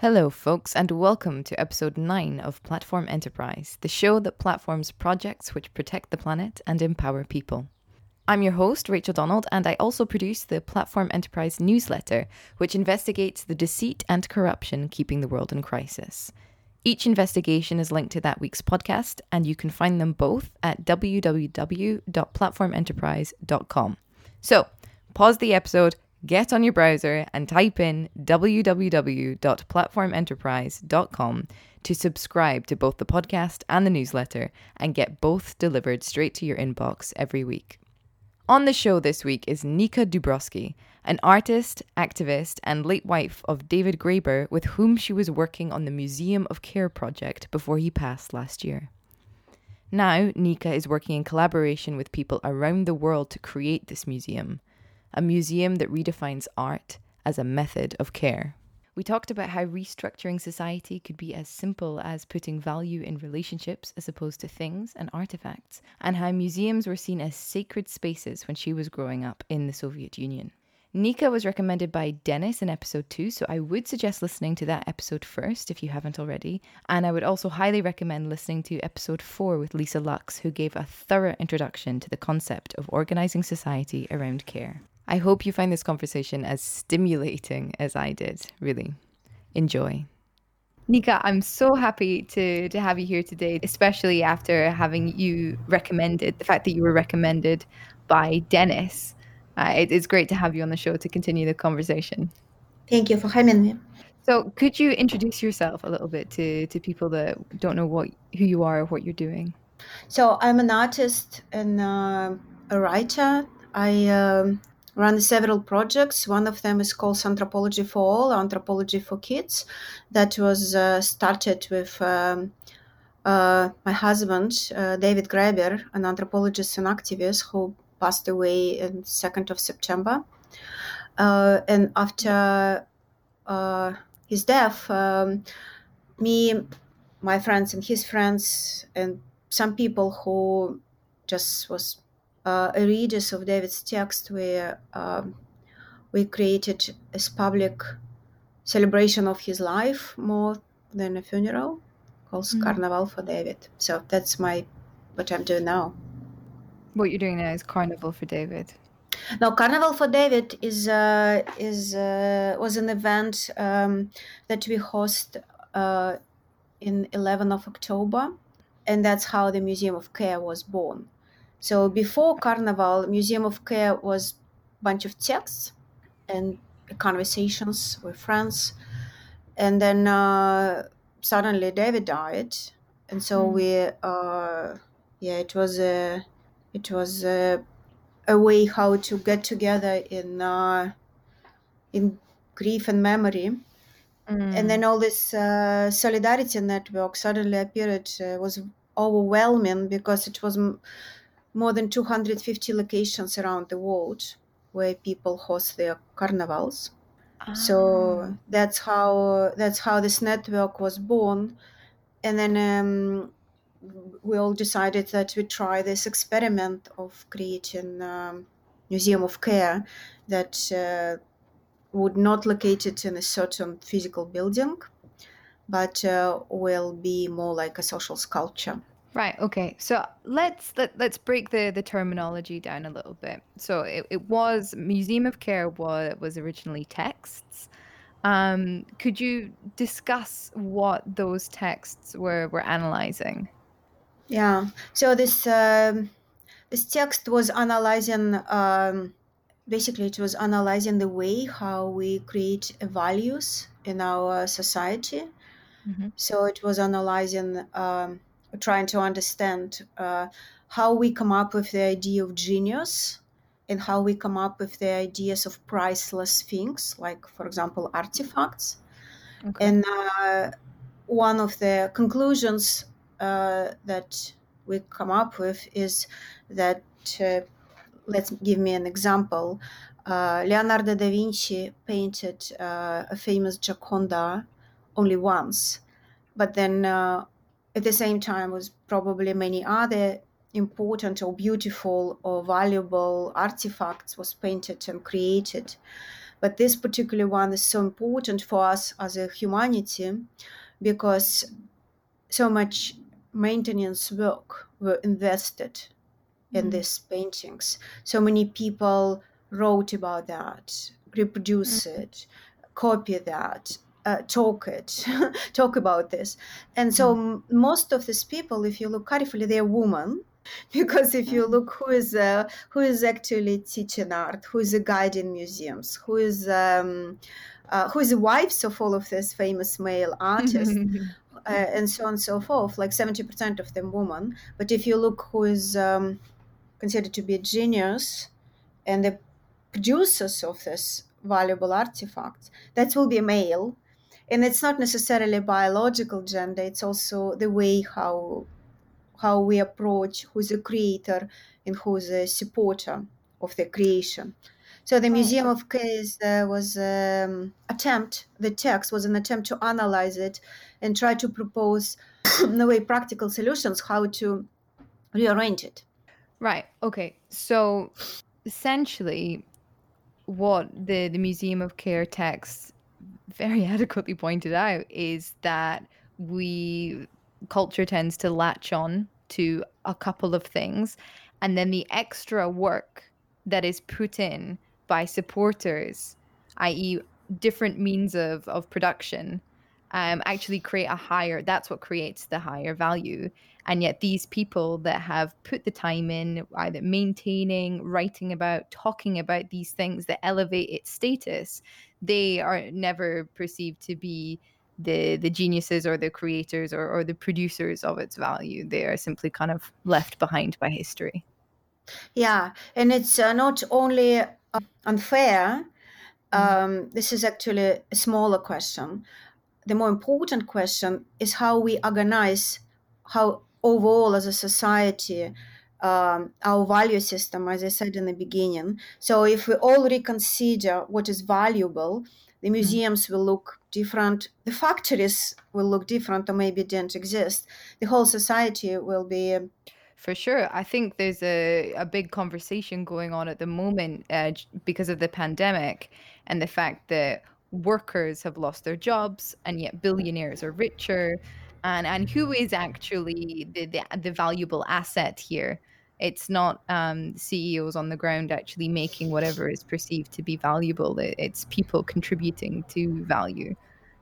Hello, folks, and welcome to episode 9 of Platform Enterprise, the show that platforms projects which protect the planet and empower people. I'm your host, Rachel Donald, and I also produce the Platform Enterprise newsletter, which investigates the deceit and corruption keeping the world in crisis. Each investigation is linked to that week's podcast, and you can find them both at www.platformenterprise.com. So, pause the episode, get on your browser, and type in www.platformenterprise.com to subscribe to both the podcast and the newsletter and get both delivered straight to your inbox every week. On the show this week is Nika Dubrovsky, an artist, activist, and late wife of David Graeber, with whom she was working on the Museum of Care project before he passed last year. Now, Nika is working in collaboration with people around the world to create this museum, a museum that redefines art as a method of care. We talked about how restructuring society could be as simple as putting value in relationships as opposed to things and artifacts, and how museums were seen as sacred spaces when she was growing up in the Soviet Union. Nika was recommended by Dennis in episode 2, so I would suggest listening to that episode first if you haven't already. And I would also highly recommend listening to episode 4 with Lisa Lux, who gave a thorough introduction to the concept of organising society around care. I hope you find this conversation as stimulating as I did, really. Enjoy. Nika, I'm so happy to to have you here today, especially after having you recommended the fact that you were recommended by Dennis uh, it, it's great to have you on the show to continue the conversation. Thank you for having me. So, could you introduce yourself a little bit to, to people that don't know what who you are or what you're doing? So, I'm an artist and uh, a writer. I um, run several projects. One of them is called Anthropology for All, Anthropology for Kids, that was uh, started with um, uh, my husband, uh, David Graeber, an anthropologist and activist who passed away on 2nd of September. Uh, and after uh, his death, um, me, my friends, and his friends, and some people who just was readers of David's text, we um, we created a public celebration of his life more than a funeral, called mm-hmm. Carnival for David. So that's my what I'm doing now. What you're doing now is Carnival for David. No, Carnival for David is uh, is uh, was an event um, that we host uh, in 11 of October, and that's how the Museum of Care was born. So before Carnival, Museum of Care was a bunch of texts and conversations with friends, and then uh, suddenly David died, and so mm. we uh, yeah it was a it was a, a way how to get together in uh, in grief and memory. Mm. And then all this uh, solidarity network suddenly appeared uh, was overwhelming because it was more than 250 locations around the world where people host their carnivals. Ah. So that's how that's how this network was born, and then um, we all decided that we try this experiment of creating a um, museum of care that uh, would not locate it in a certain physical building, but uh, will be more like a social sculpture. Right. Okay. So let's let, let's break the the terminology down a little bit. So it, it was Museum of Care was was originally texts. Um, could you discuss what those texts were were analyzing? Yeah. So this um, this text was analyzing. Um, basically, it was analyzing the way how we create values in our society. Mm-hmm. So it was analyzing, um, trying to understand uh, how we come up with the idea of genius and how we come up with the ideas of priceless things, like, for example, artifacts. Okay. And uh, one of the conclusions uh, that we come up with is that uh, let's give me an example. Uh, Leonardo da Vinci painted uh, a famous Gioconda only once, but then uh, at the same time was probably many other important or beautiful or valuable artifacts was painted and created But this particular one is so important for us as a humanity because so much maintenance work were invested in mm. these paintings. So many people wrote about that, reproduce mm. it, copy that, uh, talk it, talk about this. And so mm. most of these people, if you look carefully, they're women. Because if you look who is uh, who is actually teaching art, who is guiding museums, who is um, uh, who is the wives of all of these famous male artists, uh, and so on and so forth. Like seventy percent of them women. But if you look who is um, considered to be a genius, and the producers of this valuable artifacts, that will be a male. And it's not necessarily biological gender, it's also the way how how we approach who's a creator and who's a supporter of the creation. So the Museum of Care uh, was an um, attempt, the text was an attempt to analyze it and try to propose, in a way, practical solutions how to rearrange it. Right. Okay. So essentially, what the, the Museum of Care text very adequately pointed out is that we culture tends to latch on to a couple of things and then the extra work that is put in by supporters i.e different means of of production um, actually create a higher that's what creates the higher value. And yet these people that have put the time in either maintaining writing about talking about these things that elevate its status they are never perceived to be the the geniuses or the creators or, or the producers of its value. They are simply kind of left behind by history. Yeah and it's uh, not only uh, unfair mm-hmm. um, this is actually a smaller question the more important question is how we organize how overall as a society um, our value system as i said in the beginning so if we all reconsider what is valuable the mm. museums mm. will look different the factories will look different or maybe didn't exist the whole society will be for sure i think there's a, a big conversation going on at the moment uh, because of the pandemic and the fact that workers have lost their jobs and yet billionaires are richer and and who is actually the the, the valuable asset here it's not um, CEOs on the ground actually making whatever is perceived to be valuable. It's people contributing to value.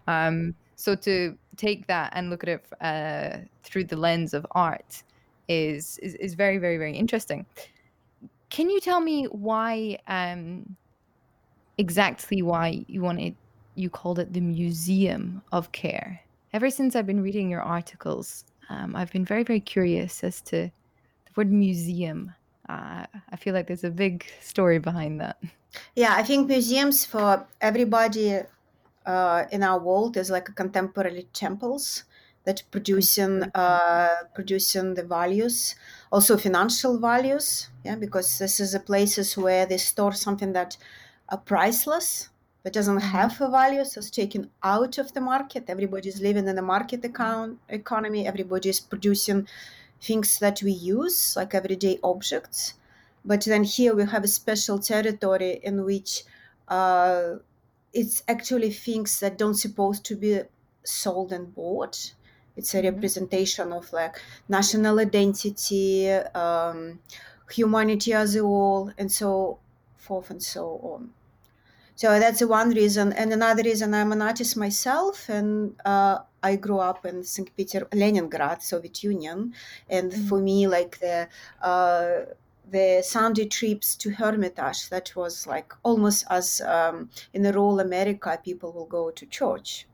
Um, so to take that and look at it uh, through the lens of art is, is, is very very very interesting. Can you tell me why um, exactly why you wanted you called it the Museum of Care? Ever since I've been reading your articles, um, I've been very very curious as to the word museum. Uh, I feel like there's a big story behind that. Yeah, I think museums for everybody uh, in our world is like a contemporary temples that producing uh, producing the values, also financial values. Yeah, because this is a places where they store something that are priceless that doesn't mm-hmm. have a value, so it's taken out of the market. Everybody's living in a market account economy. Everybody is producing things that we use, like everyday objects. But then here we have a special territory in which uh, it's actually things that don't supposed to be sold and bought. It's a mm-hmm. representation of like national identity, um, humanity as a whole, and so forth and so on. So that's one reason. And another reason I'm an artist myself, and uh, I grew up in St. Peter, Leningrad, Soviet Union, and mm-hmm. for me, like the uh, the Sunday trips to Hermitage, that was like almost as um, in the rural America, people will go to church.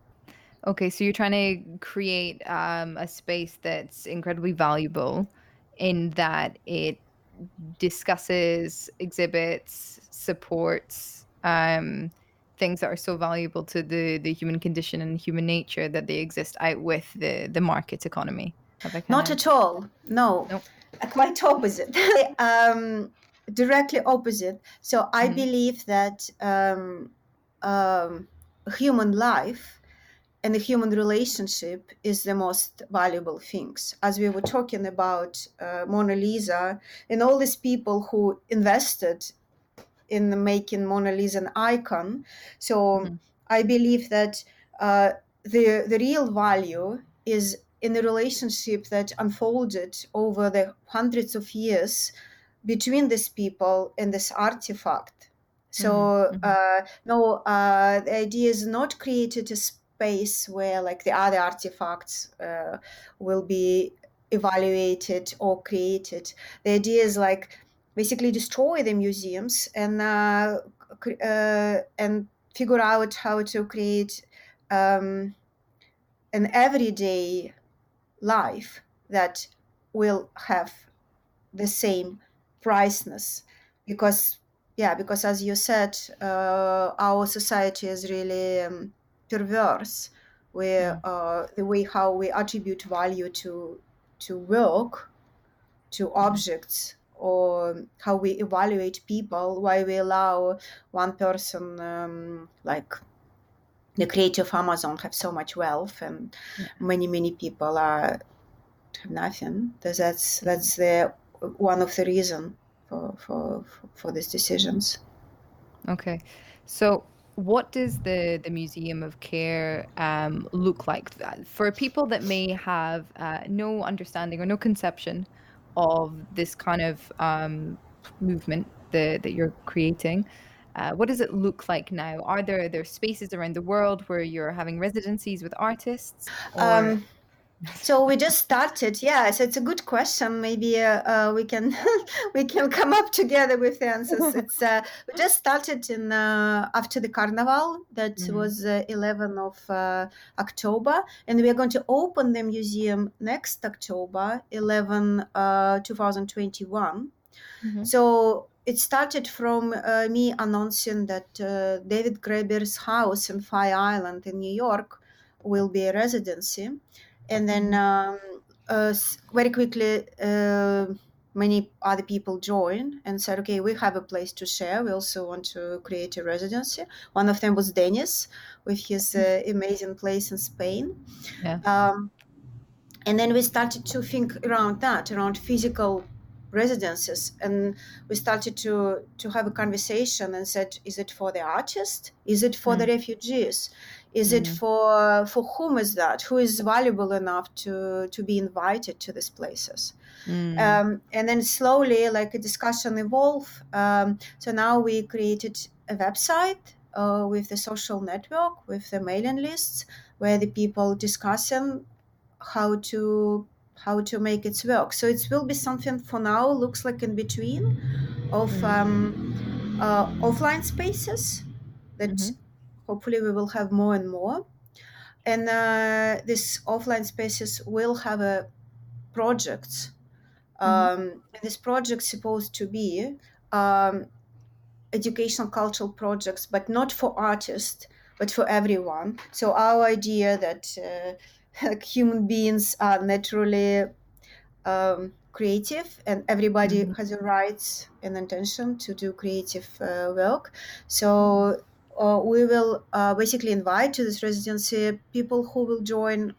Okay, so you're trying to create um, a space that's incredibly valuable in that it discusses, exhibits, supports um, things that are so valuable to the the human condition and human nature that they exist out with the the market economy. Not at all. No. Nope. quite opposite. Um, directly opposite. So i mm. believe that um, um, human life and the human relationship is the most valuable things. As we were talking about uh, mona lisa and all these people who invested in making Mona Lisa an icon. So mm-hmm. I believe that uh, the the real value is in the relationship that unfolded over the hundreds of years between these people and this artifact. So mm-hmm. uh, no, uh, the idea is not created a space where like the other artifacts uh, will be evaluated or created. The idea is like basically destroy the museums and uh, uh, and figure out how to create um, an everyday life that will have the same priceness. Because yeah because as you said uh, our society is really um, perverse. Where uh, the way how we attribute value to to work to objects or how we evaluate people why we allow one person um, like the creator of amazon have so much wealth and yeah. many many people are have nothing that's that's the one of the reason for for for these decisions. Okay, so what does the the Museum of Care um, look like for people that may have uh, no understanding or no conception of this kind of um, movement that that you're creating? Uh, what does it look like now? Are there there spaces around the world where you're having residencies with artists? Or... Um, so we just started. Yeah so it's a good question. Maybe uh, uh, we can we can come up together with the answers. It's uh, we just started in uh, after the carnival. That mm-hmm. was 11 uh, of uh, october. And we are going to open the museum next october 11 2021 mm-hmm. so it started from me announcing that david graeber's house in fire island in new york will be a residency and then mm-hmm. um, uh, very quickly uh, many other people joined and said okay we have a place to share we also want to create a residency one of them was Denis with his uh, mm-hmm. amazing place in spain yeah. Um, and then we started to think around that around physical residences and we started to to have a conversation and said is it for the artist is it for mm. the refugees is mm. it for for whom is that who is valuable enough to to be invited to these places mm. um, and then slowly like a discussion evolve. um, so now we created a website uh, with the social network with the mailing lists where the people discussing how to how to make it work so it will be something for now looks like in between of um, uh, offline spaces that mm-hmm hopefully we will have more and more and uh, these offline spaces will have a projects mm-hmm. um, and this project supposed to be um, educational cultural projects but not for artists but for everyone so our idea that uh, human beings are naturally um, creative and everybody mm-hmm. has a right and intention to do creative uh, work so we will uh, basically invite to this residency people who will join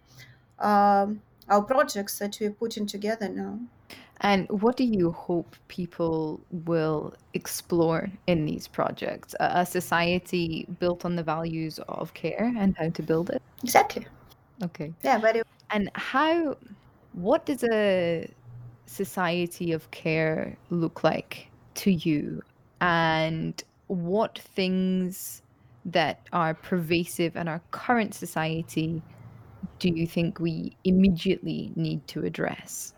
um, our projects that we're putting together now. And what do you hope people will explore in these projects? A, a, society built on the values of care and how to build it? Exactly. Okay. Yeah, very. And how, what does a society of care look like to you? And what things that are pervasive in our current society do you think we immediately need to address?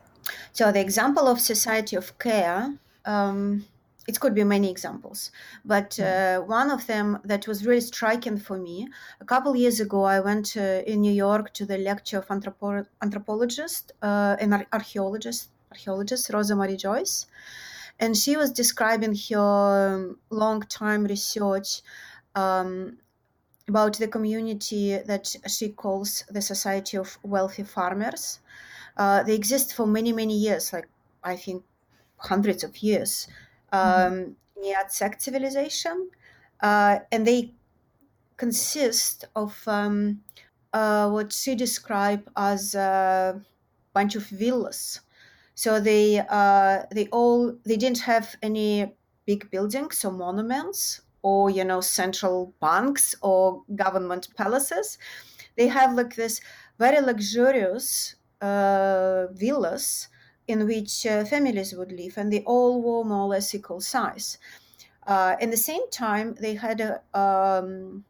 So, the example of society of care, um, it could be many examples, but mm-hmm. uh, one of them that was really striking for me a couple years ago, I went uh, in New York to the lecture of anthropo- anthropologist uh, and ar- archaeologist, archaeologist Rosa Marie Joyce, and she was describing her um, long time research um, about the community that she calls the Society of Wealthy Farmers. Uh, they exist for many, many years, like I think hundreds of years, um, mm-hmm. near Aztec civilization. Uh, and they consist of um, uh, what she described as a bunch of villas. So they uh, they all they didn't have any big buildings or monuments or you know central banks or government palaces. They have like this very luxurious uh, villas in which uh, families would live and they all were more or less equal size. Uh, at the same time they had a, um,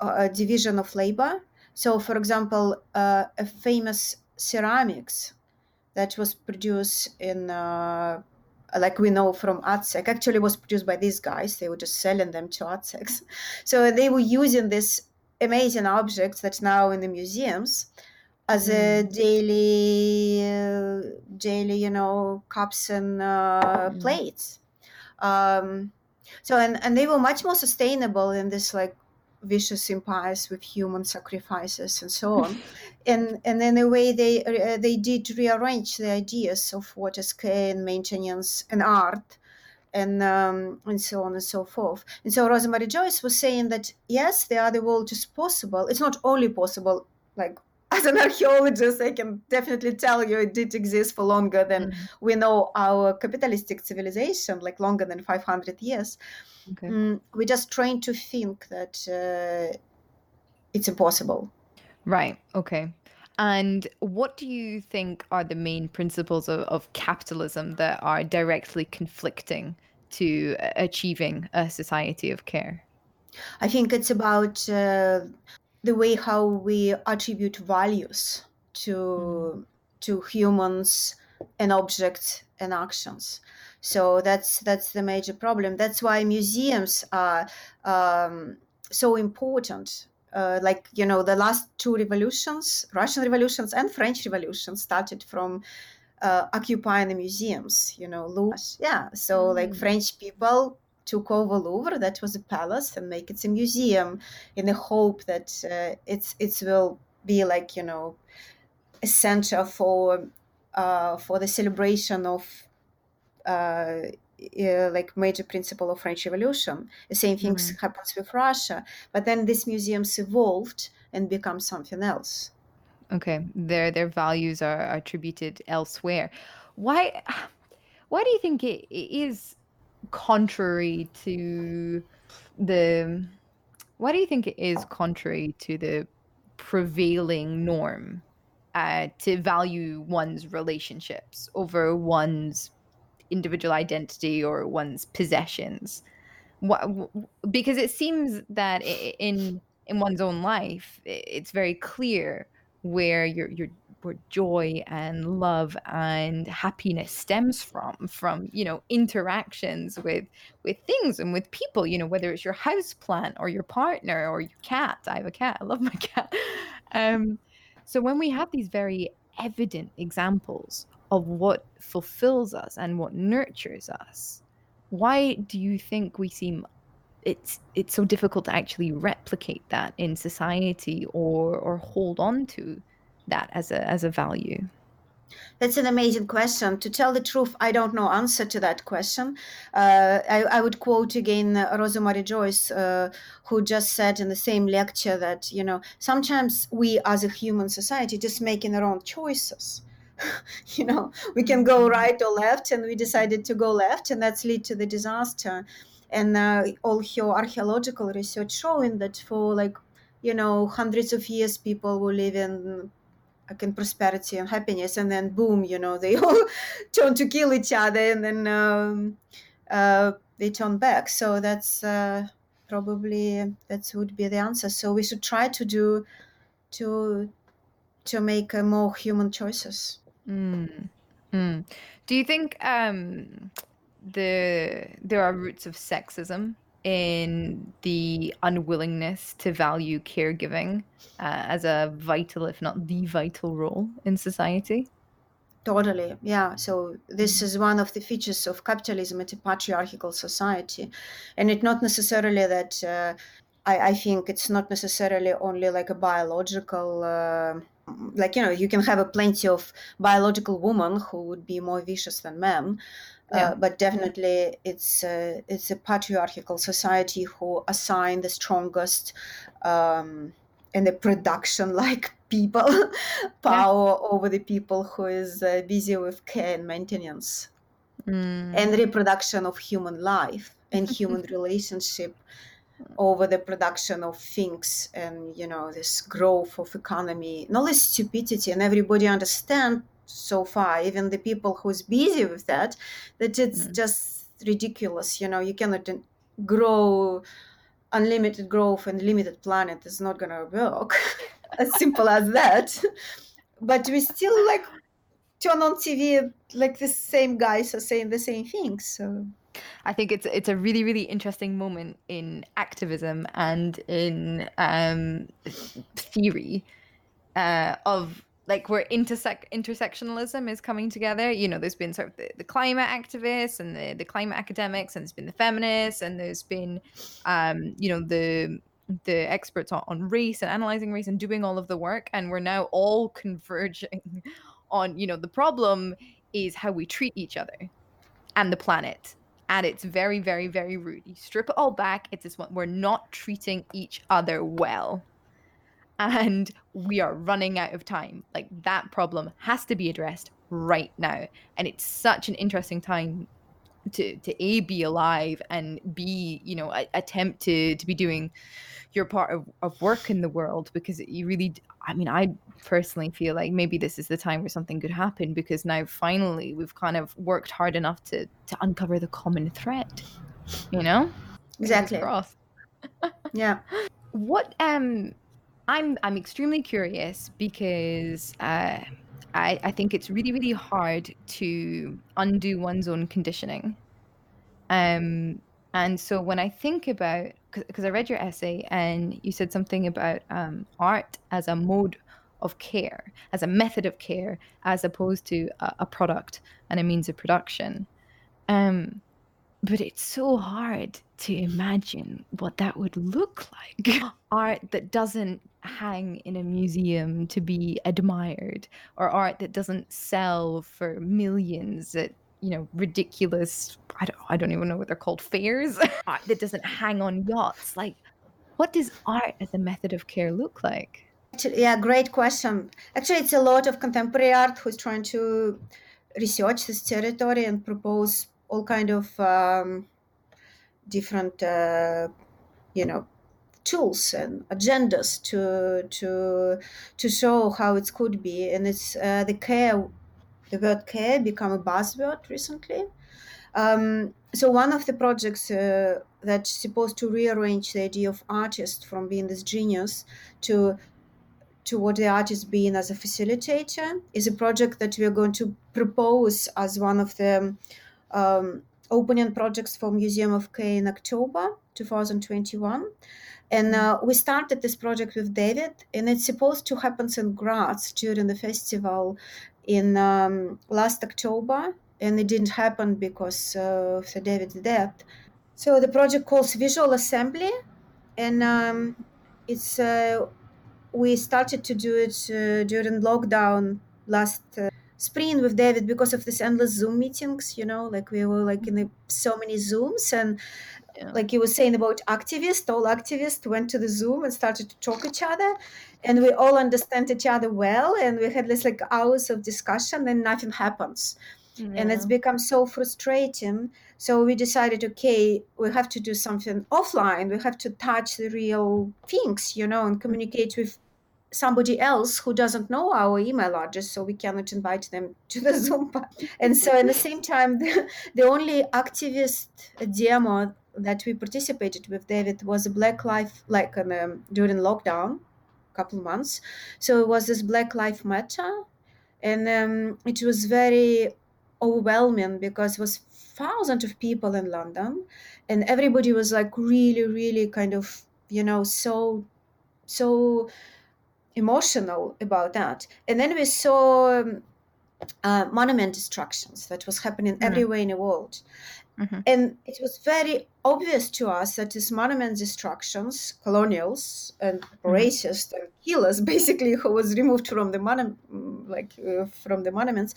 a division of labor. So for example uh, a famous ceramics that was produced in uh, like we know from Aztec, actually was produced by these guys. They were just selling them to Aztecs. So they were using these amazing objects that's now in the museums as a mm. daily, uh, daily, you know, cups and uh, mm. plates. Um, so and and they were much more sustainable in this like vicious empires with human sacrifices and so on. and and in a way they uh, they did rearrange the ideas of what is care and maintenance and art and um, and so on and so forth. And so Rosa Maria Joyce was saying that yes, the other world is possible. It's not only possible, like as an archaeologist, I can definitely tell you it did exist for longer than mm-hmm. we know our capitalistic civilization, like longer than 500 years. Okay. Mm, we just trained to think that uh, it's impossible. Right. Okay. And what do you think are the main principles of, of capitalism that are directly conflicting to achieving a society of care? I think it's about uh, the way how we attribute values to mm. to humans and objects and actions. So that's that's the major problem. That's why museums are um, so important. Uh, like you know, the last two revolutions, Russian revolutions and French revolution, started from uh, occupying the museums. You know, Louvre. Yeah. So mm. like French people took over Louvre, that was a palace, and make it a museum, in the hope that uh, it's it will be like you know a center for uh, for the celebration of uh, like major principle of French Revolution. The same things mm-hmm. happens with Russia, but then these museums evolved and become something else. Okay, their their values are attributed elsewhere. Why why do you think it, it is contrary to the why do you think it is contrary to the prevailing norm uh, to value one's relationships over one's individual identity or one's possessions. What, because it seems that in in one's own life it's very clear where your your where joy and love and happiness stems from from you know interactions with with things and with people you know whether it's your house plant or your partner or your cat. I have a cat. I love my cat. Um so when we have these very evident examples of what fulfills us and what nurtures us why do you think we seem it's it's so difficult to actually replicate that in society or or hold on to that as a as a value? That's an amazing question. To tell the truth, I don't know answer to that question. Uh, I, I, would quote again uh, Rosa Maria Joyce, uh, who just said in the same lecture that you know sometimes we as a human society just making our own choices. you know, we can go mm-hmm. right or left, and we decided to go left, and that's lead to the disaster. And uh, all her archaeological research showing that for like you know hundreds of years people were living like in prosperity and happiness and then boom you know they all turn to kill each other and then um, uh, they turn back so that's uh, probably that would be the answer so we should try to do to to make uh, more human choices mm. Mm. do you think um, the there are roots of sexism in the unwillingness to value caregiving uh, as a vital, if not the vital role in society? Totally, yeah. So this is one of the features of capitalism. It's a patriarchal society, and it's not necessarily that. Uh, I, I, think it's not necessarily only like a biological. Uh, like you know, you can have a plenty of biological women who would be more vicious than men, yeah. Uh, but definitely it's a, it's a patriarchal society who assign the strongest um, and the production like people power yeah. over the people who is uh, busy with care and maintenance mm. and reproduction of human life and human relationship over the production of things and you know this growth of economy not less stupidity and everybody understand so far even the people who's busy with that that it's mm. just ridiculous you know you cannot grow unlimited growth and limited planet is not gonna work as simple as that but we still like turn on tv like the same guys are saying the same things so I think it's it's a really really interesting moment in activism and in um, theory uh, of like where intersect intersectionalism is coming together. You know, there's been sort of the, the climate activists and the, the climate academics, and there's been the feminists, and there's been um, you know the the experts on, on race and analyzing race and doing all of the work, and we're now all converging on you know the problem is how we treat each other and the planet at its very, very, very root. You strip it all back, it's this one we're not treating each other well. And we are running out of time. Like that problem has to be addressed right now. And it's such an interesting time to to a be alive and b you know a, attempt to to be doing your part of, of work in the world because you really i mean i personally feel like maybe this is the time where something could happen because now finally we've kind of worked hard enough to to uncover the common thread you know? Exactly. yeah. What um i'm i'm extremely curious because uh I, I think it's really really hard to undo one's own conditioning um and so when i think about because i read your essay and you said something about um, art as a mode of care, as a method of care, as opposed to a, a product and a means of production. Um, but it's so hard to imagine what that would look like. art that doesn't hang in a museum to be admired, or art that doesn't sell for millions at you know ridiculous. I don't, I don't even know what they're called fairs. art that doesn't hang on yachts. Like, what does art as a method of care look like? yeah, great question. Actually, it's a lot of contemporary art who's trying to research this territory and propose all kind of um, different, uh, you know, tools and agendas to to to show how it could be. And it's uh, the care, the word care, become a buzzword recently. Um, so one of the projects uh, that's supposed to rearrange the idea of artist from being this genius to to what the artist being as a facilitator is a project that we are going to propose as one of the um, opening projects for Museum of Care in October 2021. And uh, we started this project with David, and it's supposed to happen in Graz during the festival in um, last October, and it didn't happen because of David's death. So the project calls Visual Assembly, and um, it's uh, we started to do it uh, during lockdown last uh, spring with David because of this endless Zoom meetings. You know, like we were like in a, so many Zooms, and yeah. like you were saying about activists, all activists went to the Zoom and started to talk each other, and we all understand each other well, and we had this like hours of discussion, and nothing happens. Yeah. And it's become so frustrating. So we decided, okay, we have to do something offline. We have to touch the real things, you know, and communicate with somebody else who doesn't know our email address, so we cannot invite them to the Zoom. And so at the same time, the, the only activist demo that we participated with David was a Black Life, like um, during lockdown, a couple months. So it was this Black Life Matter, and um, it was very overwhelming because it was thousands of people in London, and everybody was like really, really kind of you know so so emotional about that. And then we saw um, uh, monument destructions that was happening mm-hmm. everywhere in the world. Mm-hmm. And it was very obvious to us that these monument destructions, colonials and mm-hmm. racist and killers, basically, who was removed from the monument, like uh, from the monuments,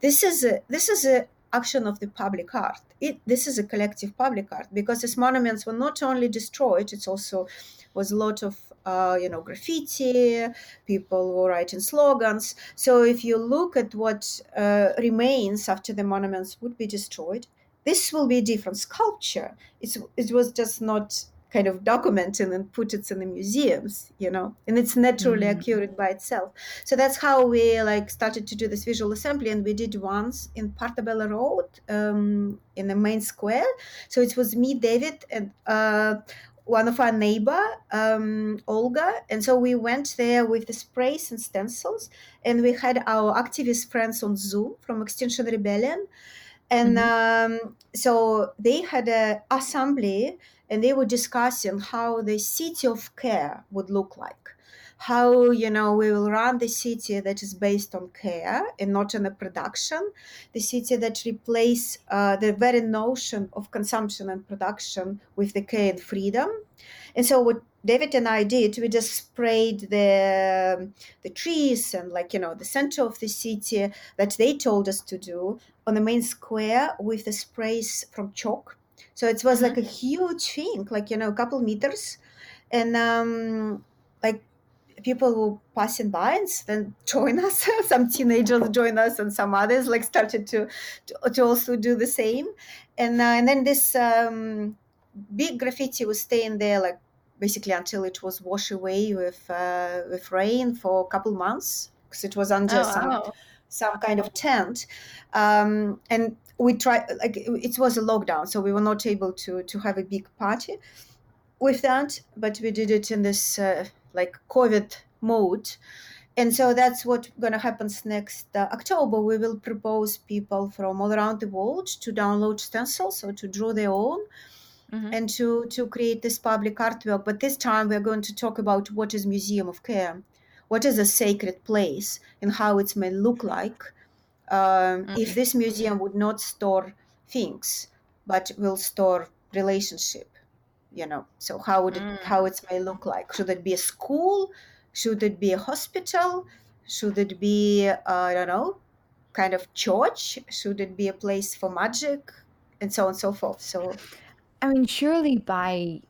this is a, this is a action of the public art. It, this is a collective public art because these monuments were not only destroyed; it's also was a lot of uh, you know graffiti. People were writing slogans. So if you look at what uh, remains after the monuments would be destroyed, this will be a different sculpture. It's, it was just not kind of documented and put it in the museums, you know, and it's naturally mm-hmm. accurate by itself. So that's how we like started to do this visual assembly, and we did once in Portobello Road um, in the main square. So it was me, David, and uh, one of our neighbor, um, Olga, and so we went there with the sprays and stencils, and we had our activist friends on Zoom from Extinction Rebellion, and mm-hmm. um, so they had an assembly, and they were discussing how the city of care would look like. How you know we will run the city that is based on care and not on the production. The city that replace uh, the very notion of consumption and production with the care and freedom. And so what david and i did we just sprayed the the trees and like you know the center of the city that they told us to do on the main square with the sprays from chalk so it was mm-hmm. like a huge thing like you know a couple meters and um like people were passing by and then join us. some teenagers join us, and some others like started to to, to also do the same. And uh, and then this um, big graffiti was staying there like basically until it was washed away with uh, with rain for a couple months because it was under oh, some wow. some kind of tent. Um, and we tried like it was a lockdown, so we were not able to to have a big party with that, but we did it in this. Uh, like COVID mode. And so that's what's going to happen next uh, October. We will propose people from all around the world to download stencils or to draw their own mm-hmm. and to, to create this public artwork. But this time we're going to talk about what is Museum of Care, what is a sacred place and how it may look like um, mm-hmm. if this museum would not store things but will store relationship you know so how would it mm. how it may look like? Should it be a school? Should it be a hospital? Should it be uh, i don't know kind of church? Should it be a place for magic? And so on and so forth. So i mean surely by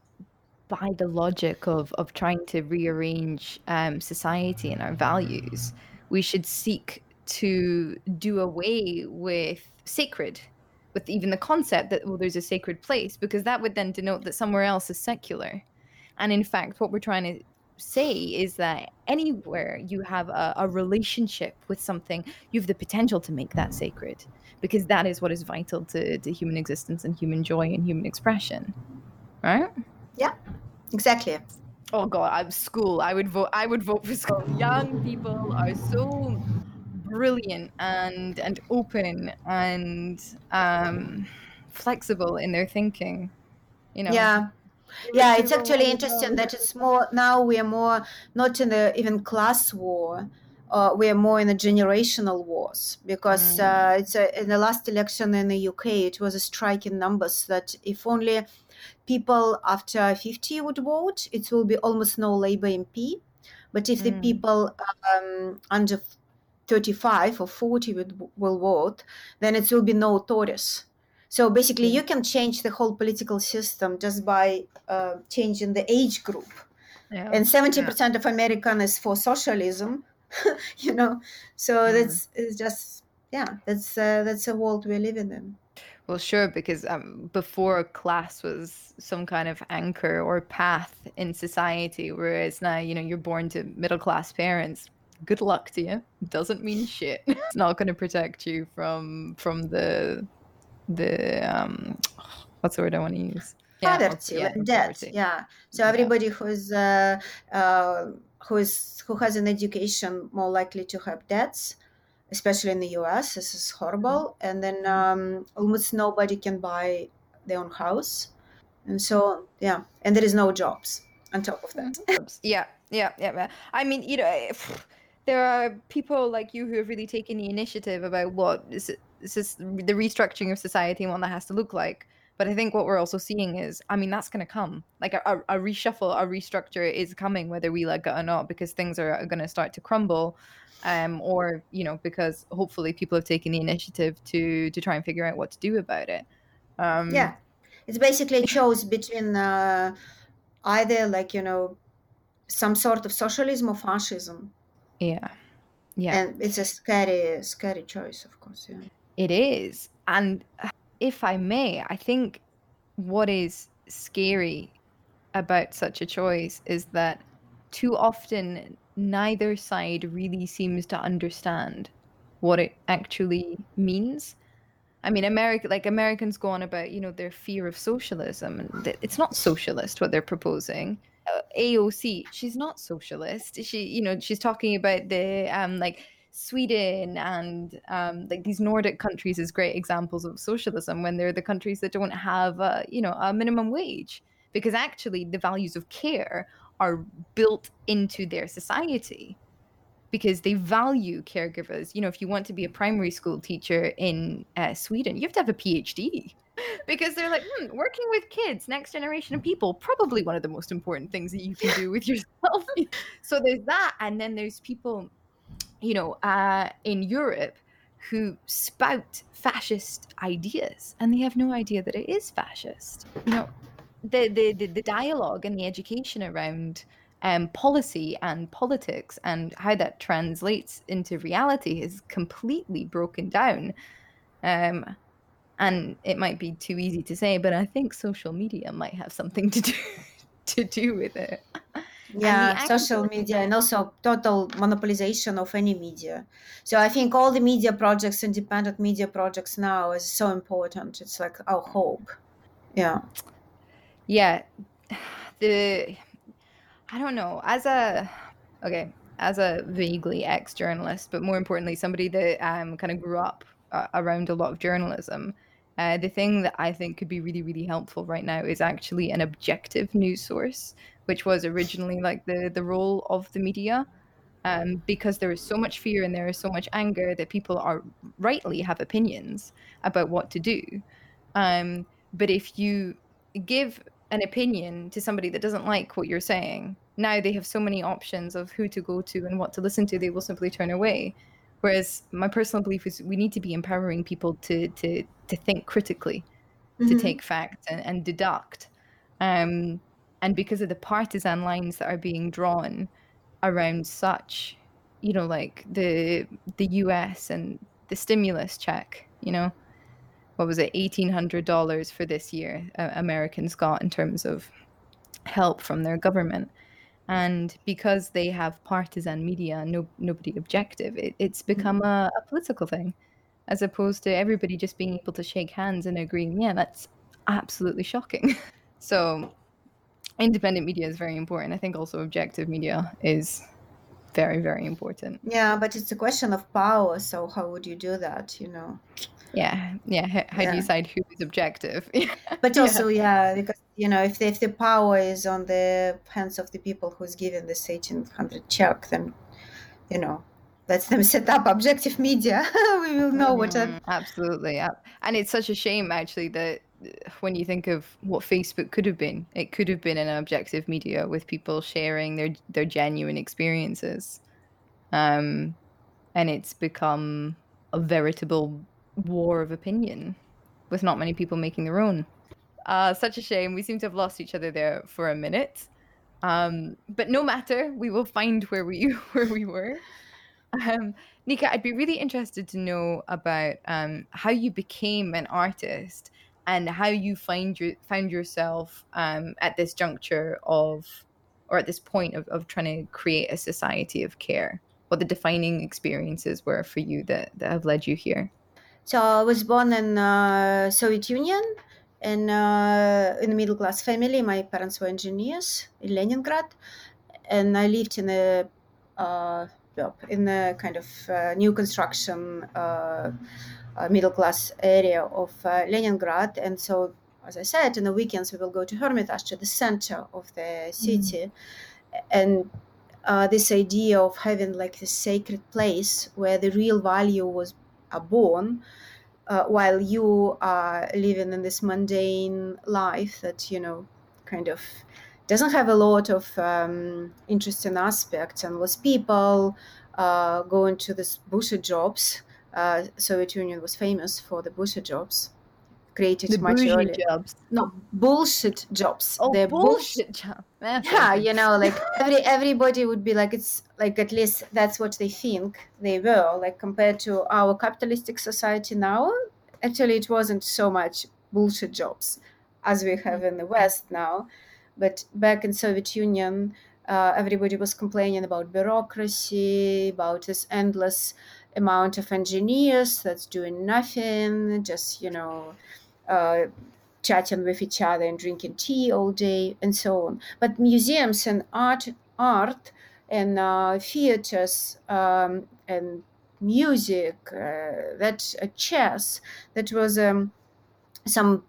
by the logic of of trying to rearrange um, society and our values we should seek to do away with sacred with even the concept that well there's a sacred place because that would then denote that somewhere else is secular. And in fact what we're trying to say is that anywhere you have a, a, relationship with something you have the potential to make that sacred because that is what is vital to, to human existence and human joy and human expression. Right? Yeah exactly. Oh god i'm school. I would vote i would vote for school. Young people are so brilliant and and open and um, flexible in their thinking. You know. Yeah. Yeah, it's actually interesting that it's more now we are more not in the even class war. Uh, we are more in the generational wars because mm. uh, it's a, in the last election in the UK it was a striking numbers that if only people after 50 would vote it will be almost no Labour MP but if mm. the people um, under 35 or 40 will, will vote, then it will be no Tories. So basically, you can change the whole political system just by uh, changing the age group. Yeah. And 70% yeah. of American is for socialism, you know. So mm. that's it's just yeah, that's uh, that's a world we're living in. Well, sure, because um, before class was some kind of anchor or path in society, whereas now, you know, you're born to middle class parents good luck to you. Doesn't mean shit. it's not going to protect you from from the the um what's the word I want to use? Yeah, poverty, yeah, debt. Yeah. So everybody who's uh, uh, who is who has an education more likely to have debts, especially in the U.S. This is horrible. Mm-hmm. And then um, almost nobody can buy their own house, and so yeah, and there is no jobs on top of that. yeah, yeah, yeah. I mean, you know. If, there are people like you who have really taken the initiative about what is the restructuring of society and what that has to look like. But I think what we're also seeing is, I mean, that's going to come. Like a, a, a, reshuffle, a restructure is coming, whether we like it or not, because things are going to start to crumble, um, or you know, because hopefully people have taken the initiative to to try and figure out what to do about it. Um, yeah, it's basically a choice between uh, either like you know some sort of socialism or fascism. Yeah. Yeah. And it's a scary, scary choice, of course. Yeah. It is. And uh, if I may, I think what is scary about such a choice is that too often neither side really seems to understand what it actually means. I mean, America, like Americans go on about, you know, their fear of socialism, and it's not socialist what they're proposing. Uh, AOC, she's not socialist. She, you know, she's talking about the um like Sweden and um, like these Nordic countries as great examples of socialism when they're the countries that don't have, a, you know, a minimum wage. Because actually the values of care are built into their society because they value caregivers. You know, if you want to be a primary school teacher in uh, Sweden, you have to have a PhD because they're like, hmm, working with kids, next generation of people, probably one of the most important things that you can do with yourself. so there's that. And then there's people, you know, uh, in Europe who spout fascist ideas and they have no idea that it is fascist. You know, the, the, the, the dialogue and the education around um, policy and politics and how that translates into reality is completely broken down. Um, and it might be too easy to say, but I think social media might have something to do to do with it. Yeah, social media and also total monopolization of any media. So I think all the media projects, independent media projects now is so important. It's like our hope. Yeah. Yeah. The I don't know. As a okay, as a vaguely ex journalist, but more importantly, somebody that um kind of grew up uh, around a lot of journalism. Uh, the thing that I think could be really, really helpful right now is actually an objective news source, which was originally like the the role of the media, um, because there is so much fear and there is so much anger that people are rightly have opinions about what to do. Um, but if you give an opinion to somebody that doesn't like what you're saying, now they have so many options of who to go to and what to listen to, they will simply turn away. Whereas my personal belief is we need to be empowering people to to to think critically, mm-hmm. to take facts and, and deduct. Um, and because of the partisan lines that are being drawn around such, you know, like the the US and the stimulus check, you know, what was it, eighteen hundred dollars for this year uh, Americans got in terms of help from their government, and because they have partisan media, no nobody objective, it, it's mm-hmm. become a, a political thing, as opposed to everybody just being able to shake hands and agreeing, yeah, that's absolutely shocking. so, independent media is very important. I think also objective media is very very important. Yeah, but it's a question of power. So how would you do that? You know. Yeah, yeah. How, how do you decide who is objective? But also, yeah, because you know, if the, if the power is on the hands of the people who's given this eighteen hundred check, then you know, let them set up objective media. we will know what. Mm, absolutely, yeah. And it's such a shame, actually, that uh, when you think of what Facebook could have been, it could have been an objective media with people sharing their their genuine experiences, um, and it's become a veritable war of opinion with not many people making their own. Uh, such a shame. We seem to have lost each other there for a minute. Um, but no matter, we will find where we where we were. Um, Nika, I'd be really interested to know about um, how you became an artist and how you find your found yourself um, at this juncture of, or at this point of, of trying to create a society of care. What the defining experiences were for you that, that have led you here. So I was born in uh, Soviet Union in uh, in a middle class family. My parents were engineers in Leningrad, and I lived in a uh, in a kind of uh, new construction uh, uh, middle class area of Leningrad. And so, as I said, in the weekends we will go to Hermitage, to the center of the city, mm. and uh, this idea of having like this sacred place where the real value was are born uh, while you are living in this mundane life that you know kind of doesn't have a lot of um, interesting aspects and was people uh, going to these bullshit jobs uh, soviet union was famous for the bullshit jobs created the much earlier. jobs. No, bullshit jobs. Oh, the bullshit jobs. Yeah, you know, like every everybody would be like it's like at least that's what they think they were. Like compared to our capitalistic society now, actually it wasn't so much bullshit jobs as we have in the West now, but back in Soviet Union, uh, everybody was complaining about bureaucracy, about this endless amount of engineers that's doing nothing, just you know, uh, chatting with each other and drinking tea all day and so on. But museums and art, art and uh, theaters um, and music, uh, that uh, chess, that was um, some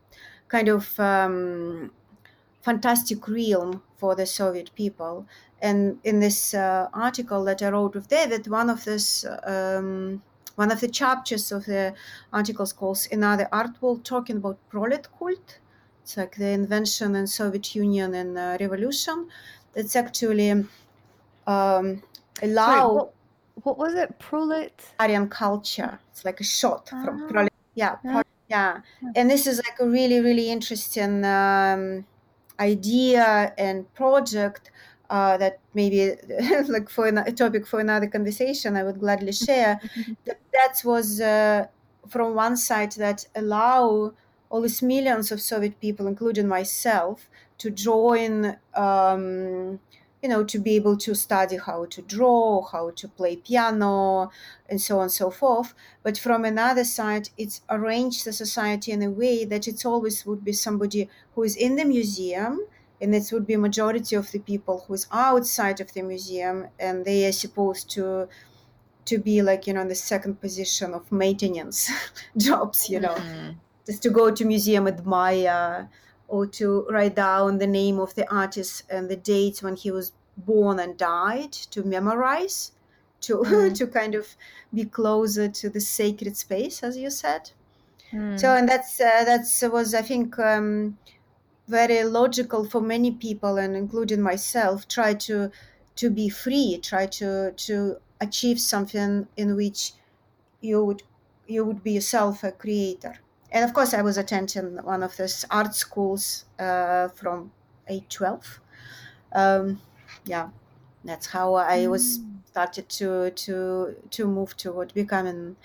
kind of um, fantastic realm for the Soviet people. And in this uh, article that I wrote with David, one of this um, one of the chapters of the articles calls another art world talking about prolet cult. It's like the invention in Soviet Union and uh, revolution. It's actually um, allow. Sorry, what, what, was it? Prolet? Aryan culture. It's like a shot from ah. prolet. Yeah, prolet, yeah. And this is like a really, really interesting um, idea and project uh, that maybe like for a topic for another conversation i would gladly share. That that was uh, from one side that allow all these millions of soviet people including myself to join um, you know to be able to study how to draw how to play piano and so on and so forth. But from another side it's arranged the society in a way that it's always would be somebody who is in the museum and it would be majority of the people who is outside of the museum and they are supposed to to be like you know in the second position of maintenance jobs you know mm-hmm. just to go to museum admire or to write down the name of the artist and the dates when he was born and died to memorize to mm. to kind of be closer to the sacred space as you said mm. so and that's uh, that's was i think um, very logical for many people and including myself try to to be free try to to achieve something in which you would you would be yourself a creator. And of course i was attending one of those art schools uh, from 812 um, yeah that's how i was mm. started to to to move toward becoming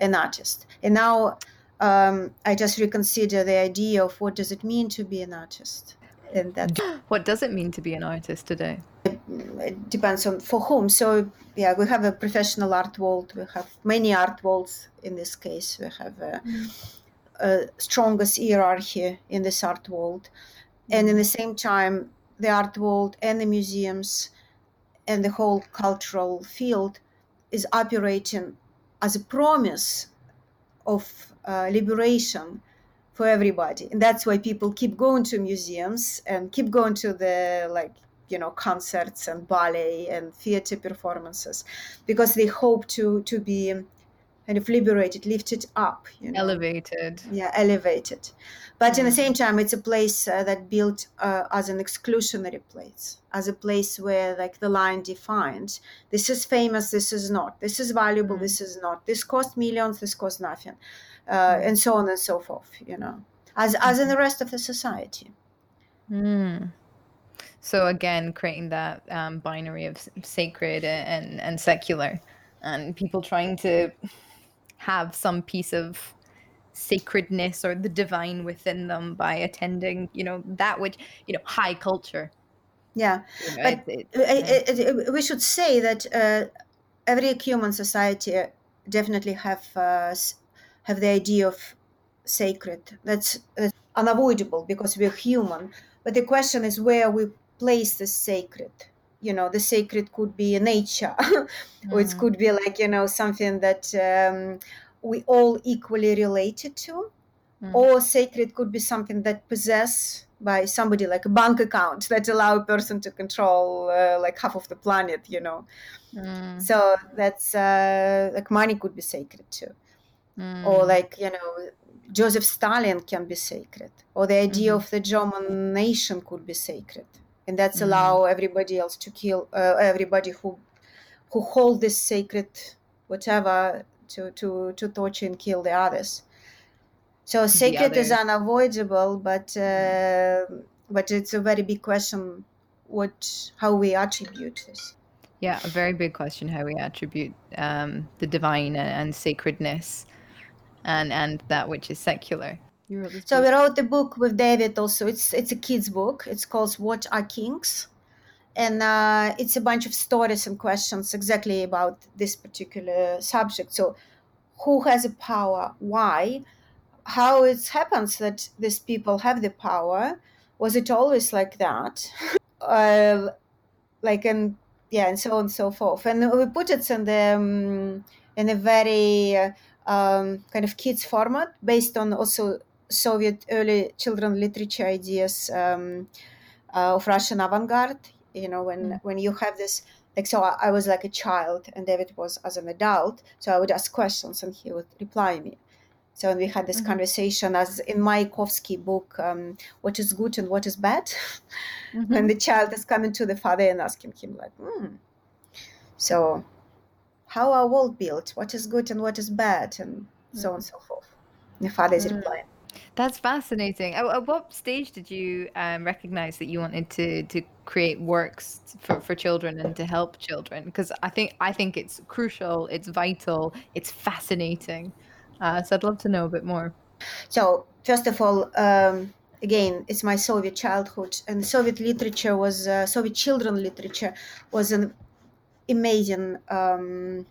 an artist. And now um, I just reconsider the idea of what does it mean to be an artist. And that what does it mean to be an artist today? It, depends on for whom. So yeah, we have a professional art world. We have many art worlds in this case. We have a, mm. a strongest hierarchy in this art world, and in the same time, the art world and the museums and the whole cultural field is operating as a promise of liberation for everybody and that's why people keep going to museums and keep going to the like you know concerts and ballet and theater performances because they hope to to be kind of liberated lifted up you know? elevated yeah elevated but mm-hmm. in the same time it's a place uh, that built uh, as an exclusionary place as a place where like the line defines this is famous this is not this is valuable mm-hmm. this is not this cost millions this costs nothing uh, and so on and so forth you know as as in the rest of the society. Mm. so again creating that um, binary of sacred and and secular and people trying to have some piece of sacredness or the divine within them by attending you know that which you know high culture. Yeah you know, but it, it, it, we should say that uh, every human society definitely have uh, have the idea of sacred. That's, that's unavoidable because we're human. But the question is where we place the sacred. You know, the sacred could be nature, mm. or it mm. could be like, you know, something that um, we all equally related to. Mm. Or sacred could be something that possess by somebody like a bank account that allow a person to control uh, like half of the planet you know mm. so that's uh, like money could be sacred too mm. or like you know Joseph Stalin can be sacred, or the idea mm-hmm. of the German nation could be sacred, and that's mm-hmm. allow everybody else to kill uh, everybody who who hold this sacred whatever to to to torture and kill the others. So sacred is unavoidable, but uh, but it's a very big question what how we attribute this. Yeah, a very big question how we attribute um, the divine and, and sacredness and and that which is secular. So we wrote the book with David. Also, it's it's a kids book. It's called "What Are Kings," and uh, it's a bunch of stories and questions exactly about this particular subject. So, who has the power? Why? How it happens that these people have the power? Was it always like that? uh, like and yeah, and so on and so forth. And we put it in the um, in a very uh, um, kind of kids format based on also Soviet early children literature ideas um, uh, of Russian avant-garde. You know, when mm. when you have this, like, so I, I, was like a child, and David was as an adult. So I would ask questions, and he would reply me. So we had this mm-hmm. conversation, as in Mayakovsky book, um, "What is good and what is bad," mm-hmm. when the child is coming to the father and asking him, like, hmm. so how our world built? What is good and what is bad, and so on and so forth. Is mm. replying. That's fascinating. At, at what stage did you um, recognize that you wanted to to create works for, for children and to help children? Because I think I think it's crucial, it's vital, it's fascinating. Uh, so I'd love to know a bit more. So first of all, um, again, it's my Soviet childhood, and Soviet literature was uh, Soviet children literature was an amazing um,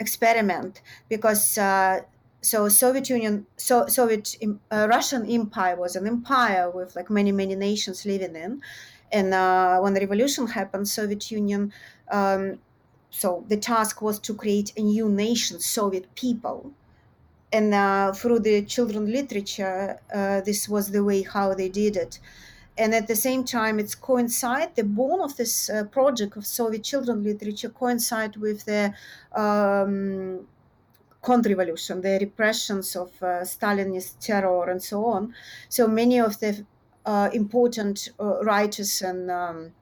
experiment because. Uh, so Soviet Union, so Soviet uh, Russian Empire was an empire with like many many nations living in, and uh, when the revolution happened, Soviet Union, um, so the task was to create a new nation, Soviet people, and uh, through the children literature, uh, this was the way how they did it. And at the same time, it's coincide the born of this uh, project of Soviet children literature coincide with the um, revolution the repressions of uh, Stalinist terror, and so on. So many of the uh, important uh, writers and um,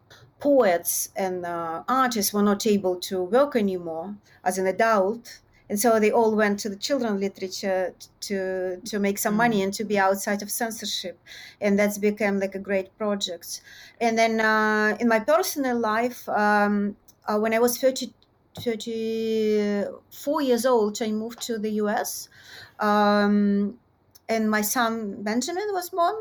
poets and uh, artists were not able to work anymore as an adult. And so they all went to the children literature to to make some money mm. and to be outside of censorship, and that's become like a great project. And then uh, in my personal life, um, uh, when I was 30, 34 years old, I moved to the US. Um, and my son Benjamin was born.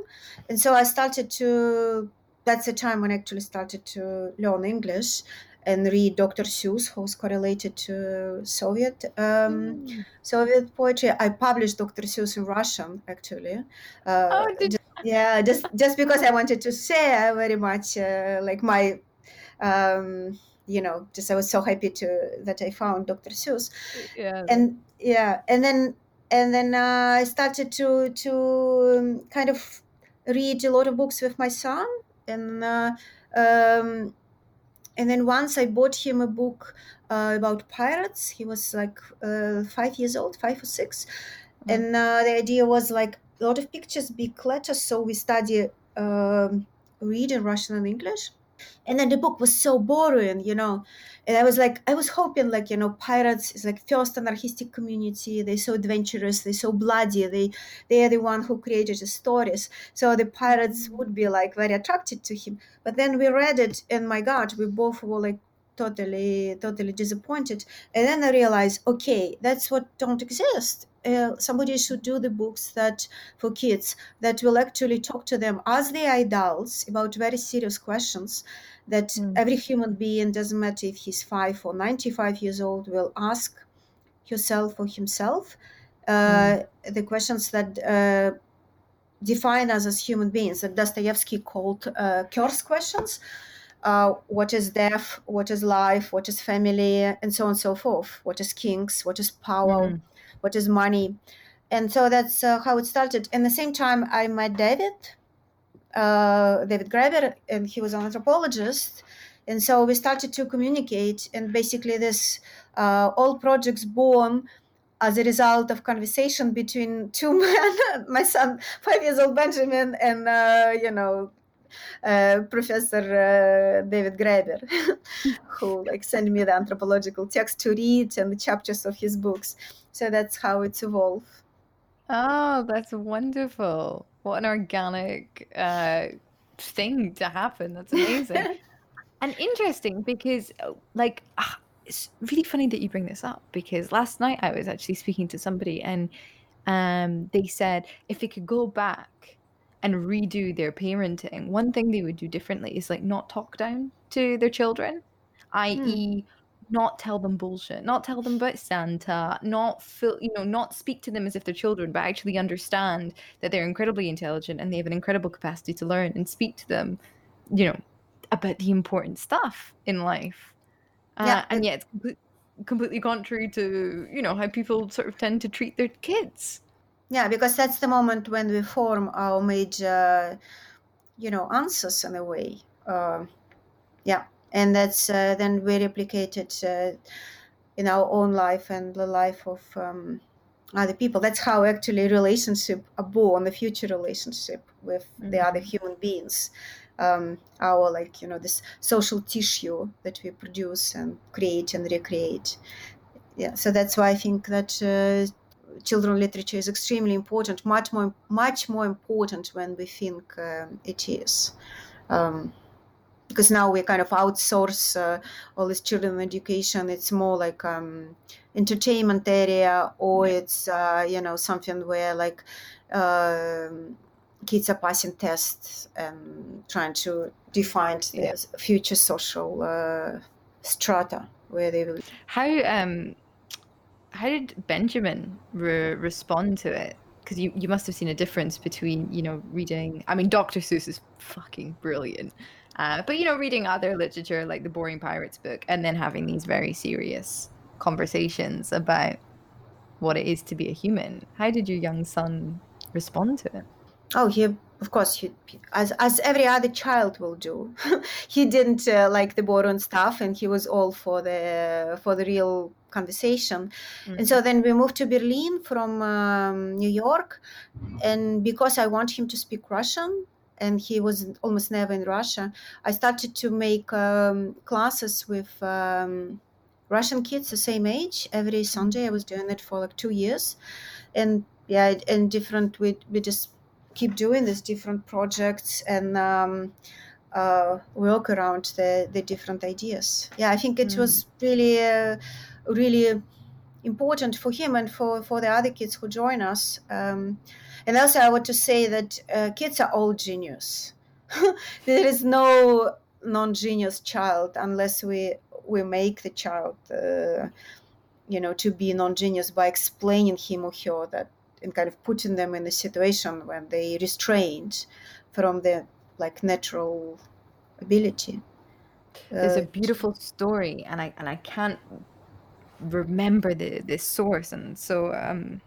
And so I started to, that's the time when I actually started to learn English and read Dr. Seuss, who's correlated to Soviet um, mm. Soviet poetry. I published Dr. Seuss in Russian, actually. Uh, oh, did- yeah, just just because I wanted to share very much uh, like my um, you know just i was so happy to that i found dr seuss yeah and yeah and then and then uh, i started to to um, kind of read a lot of books with my son and uh, um, and then once i bought him a book uh, about pirates he was like uh, five years old five or 6 mm-hmm. and uh, the idea was like a lot of pictures big letters so we study um, read in russian and english. And then the book was so boring you know and i was like i was hoping like you know pirates is like first anarchistic community. They're so adventurous. They're so bloody. They they are the one who created the stories. So the pirates mm-hmm. would be like very attracted to him. But then we read it and my god we both were like totally totally disappointed. And then i realized okay that's what don't exist uh, somebody should do the books that for kids that will actually talk to them as the adults about very serious questions that mm. every human being doesn't matter if he's five or 95 years old will ask herself or himself uh, mm. the questions that uh, define us as human beings that dostoevsky called uh, curse questions uh, what is death, what is life, what is family, and so on and so forth. What is kings, what is power, mm what is money. And so that's uh, how it started. And the same time, I met David, uh, David Graeber, and he was an anthropologist. And so we started to communicate, and basically, this uh, all projects born as a result of conversation between two men, my son, five years old Benjamin, and uh, you know, uh, Professor uh, David Graeber, who like sent me the anthropological text to read and the chapters of his books. So that's how it's evolved. Oh, that's wonderful. What an organic uh, thing to happen. That's amazing. and interesting because, like, ah, it's really funny that you bring this up because last night I was actually speaking to somebody and um, they said if they could go back and redo their parenting, one thing they would do differently is like not talk down to their children, i.e., mm. not tell them bullshit, not tell them about Santa, not feel, you know, not speak to them as if they're children, but actually understand that they're incredibly intelligent and they have an incredible capacity to learn and speak to them, you know, about the important stuff in life. Uh, yeah, and yet it's completely contrary to you know how people sort of tend to treat their kids. Yeah, because that's the moment when we form our major, you know, answers in a way. Uh, yeah, and that's uh, then we replicate it uh, in our own life and the life of um, other people. That's how actually relationship are born, the future relationship with mm-hmm. the other human beings um, our like you know this social tissue that we produce and create and recreate yeah so that's why i think that uh, children literature is extremely important much more much more important when we think uh, it is um, because now we kind of outsource uh, all this children education it's more like um, entertainment area or it's uh, you know something where like um, kids are passing tests and trying to define yeah. the future social uh, strata where they will. How um, how did Benjamin re- respond to it? Because you, you must have seen a difference between you know reading. I mean, Dr. Seuss is fucking brilliant, uh, but you know reading other literature like the Boring Pirates book, and then having these very serious conversations about what it is to be a human. How did your young son respond to it? Oh, he of course he, as as every other child will do. he didn't uh, like the boron stuff, and he was all for the for the real conversation. Mm-hmm. And so then we moved to Berlin from um, New York, and because I want him to speak Russian, and he was almost never in Russia, I started to make um, classes with. Um, Russian kids the same age every Sunday. I was doing it for like two years, and yeah, and different. We we just keep doing these different projects and um, uh, work around the, the different ideas. Yeah, I think it mm. was really, uh, really important for him and for, for the other kids who join us. Um, and also, I want to say that uh, kids are all genius. there is no non-genius child unless we we make the child, uh, you know, to be non-genius by explaining him or her that and kind of putting them in a situation when they restrained from their like natural ability. There's uh, a beautiful story, and I and I can't remember the the source, and so um,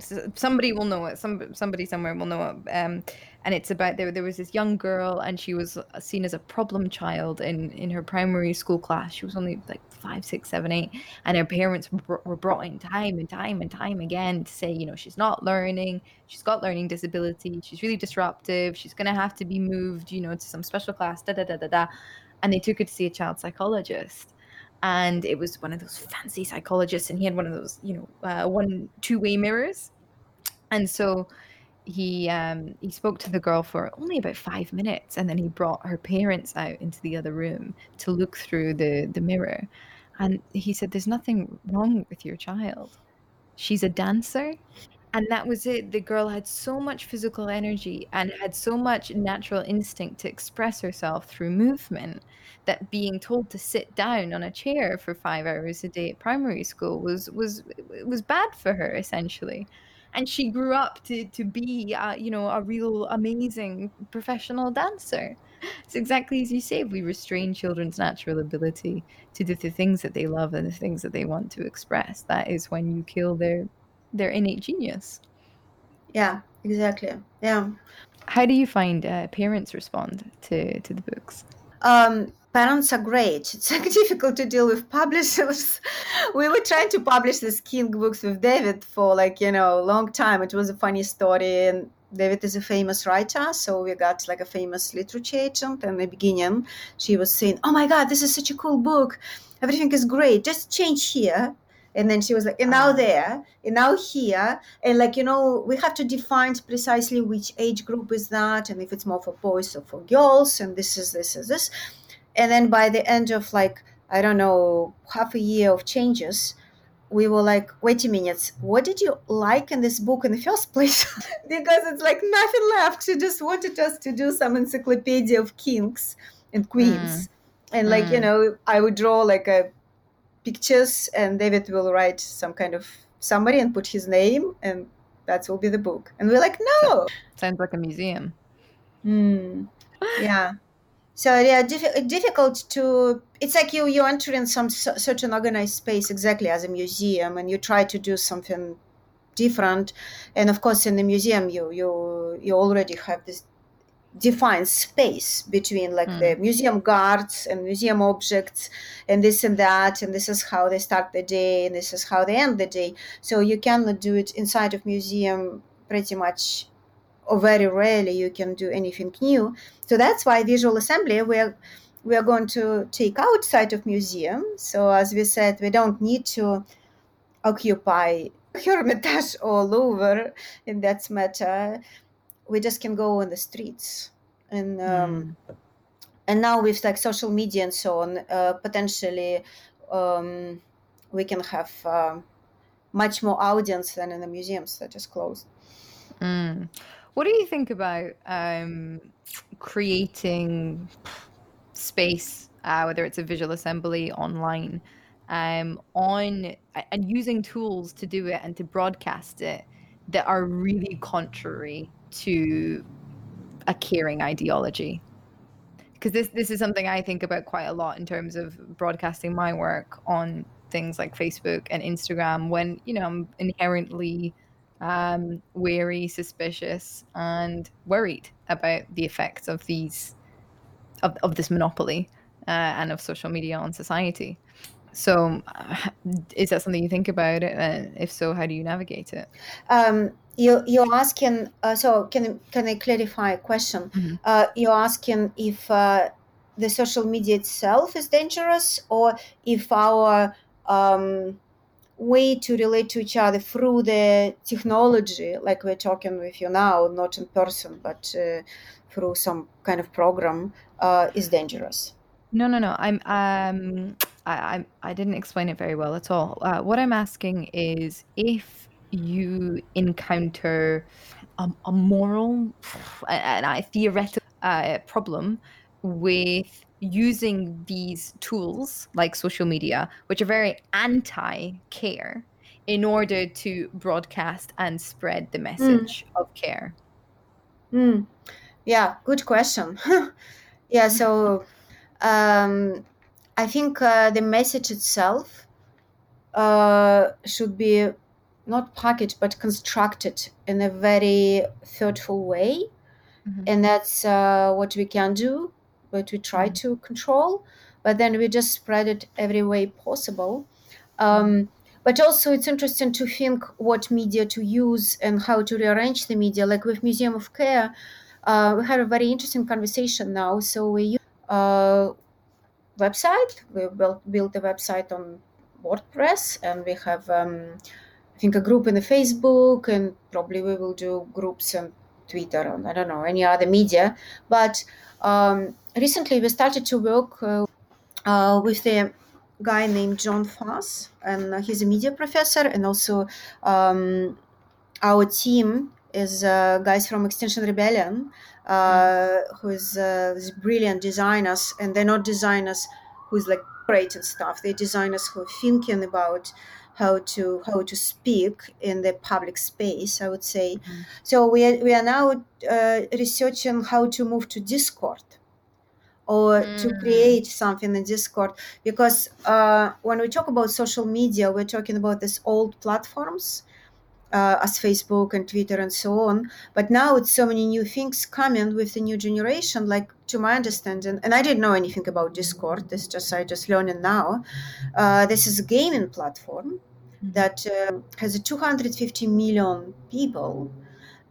somebody will know it. Some somebody somewhere will know it. Um, and it's about there. There was this young girl, and she was seen as a problem child in in her primary school class. She was only like five, six, seven, eight, and her parents were brought in time and time and time again to say, you know, she's not learning. She's got learning disability. She's really disruptive. She's gonna have to be moved, you know, to some special class. Da da da da da. And they took her to see a child psychologist and it was one of those fancy psychologists and he had one of those you know uh, one two-way mirrors. And so he um, he spoke to the girl for only about five minutes and then he brought her parents out into the other room to look through the the mirror. And he said there's nothing wrong with your child. She's a dancer and that was it. The girl had so much physical energy and had so much natural instinct to express herself through movement that being told to sit down on a chair for 5 hours a day at primary school was was was bad for her essentially. And she grew up to to be uh, you know a real amazing professional dancer. It's exactly as you say we restrain children's natural ability to do the things that they love and the things that they want to express. That is when you kill their their innate genius. Yeah, exactly. Yeah. How do you find uh, parents respond to to the books? Um, parents are great. It's like difficult to deal with publishers. we were trying to publish this King books with David for like you know a long time. It was a funny story, and David is a famous writer, so we got like a famous literature agent. And in the beginning, she was saying, "Oh my God, this is such a cool book! Everything is great. Just change here." And then she was like and now ah. there and now here and like you know we have to define precisely which age group is that and if it's more for boys or for girls and this is this is this and then by the end of like i don't know half a year of changes we were like, wait a minute, what did you like in this book in the first place? because it's like nothing left. She just wanted us to do some encyclopedia of kings and queens. Mm. And like, mm. you know, I would draw like a pictures and David will write some kind of summary and put his name and that will be the book. And we're like, no. Sounds like a museum. Mm. Yeah so yeah diff- difficult to it's like you you enter in some certain organized space exactly as a museum and you try to do something different and of course in the museum you you you already have this defined space between like mm. the museum guards and museum objects and this and that and this is how they start the day and this is how they end the day so you cannot do it inside of museum pretty much or very rarely you can do anything new. So that's why visual assembly we're we are going to take outside of museum. So as we said, we don't need to occupy Hermitage all over in that matter. We just can go on the streets and um, mm. and now with like social media and so on, uh, potentially um, we can have uh, much more audience than in the museums that is closed. Mm. What do you think about um, creating space, uh, whether it's a visual assembly online, um, on and using tools to do it and to broadcast it that are really contrary to a caring ideology? Because this this is something I think about quite a lot in terms of broadcasting my work on things like Facebook and Instagram when you know I'm inherently um, wary, suspicious, and worried about the effects of these of, of this monopoly uh, and of social media on society. So, uh, is that something you think about? Uh, if so, how do you navigate it? Um, you you're asking. Uh, so, can can I clarify a question? Mm-hmm. Uh, you're asking if uh, the social media itself is dangerous, or if our um, way to relate to each other through the technology, like we're talking with you now, not in person, but uh, through some kind of program, uh, is dangerous. No, no, no. I'm um, I, I, I didn't explain it very well at all. Uh, what I'm asking is if you encounter a, a moral and a theoretical uh, problem with using these tools like social media, which are very anti care, in order to broadcast and spread the message mm. of care? Mm. Yeah, good question. yeah, so um, I think uh, the message itself uh, should be not packaged but constructed in a very thoughtful way. Mm-hmm. And that's uh, what we can do but we try mm. to control but then we just spread it every way possible um, but also it's interesting to think what media to use and how to rearrange the media like with museum of care uh, we had a very interesting conversation now so we use a uh, website we built, built a website on wordpress and we have um, i think a group in the facebook and probably we will do groups on twitter and i don't know any other media but um, recently, we started to work uh, uh, with the guy named John Foss, and he's a media professor, and also um, our team is uh, guys from Extinction Rebellion, uh, who is uh, brilliant designers, and they're not designers who's like creating stuff. They're designers who are thinking about how to how to speak in the public space i would say mm-hmm. so we are, we are now uh, researching how to move to discord or mm. to create something in discord because uh, when we talk about social media we're talking about these old platforms uh, as Facebook and Twitter and so on. But now it's so many new things coming with the new generation. Like to my understanding, and I didn't know anything about Discord. This just I just learning now. Uh, this is a gaming platform mm-hmm. that uh, has 250 million people,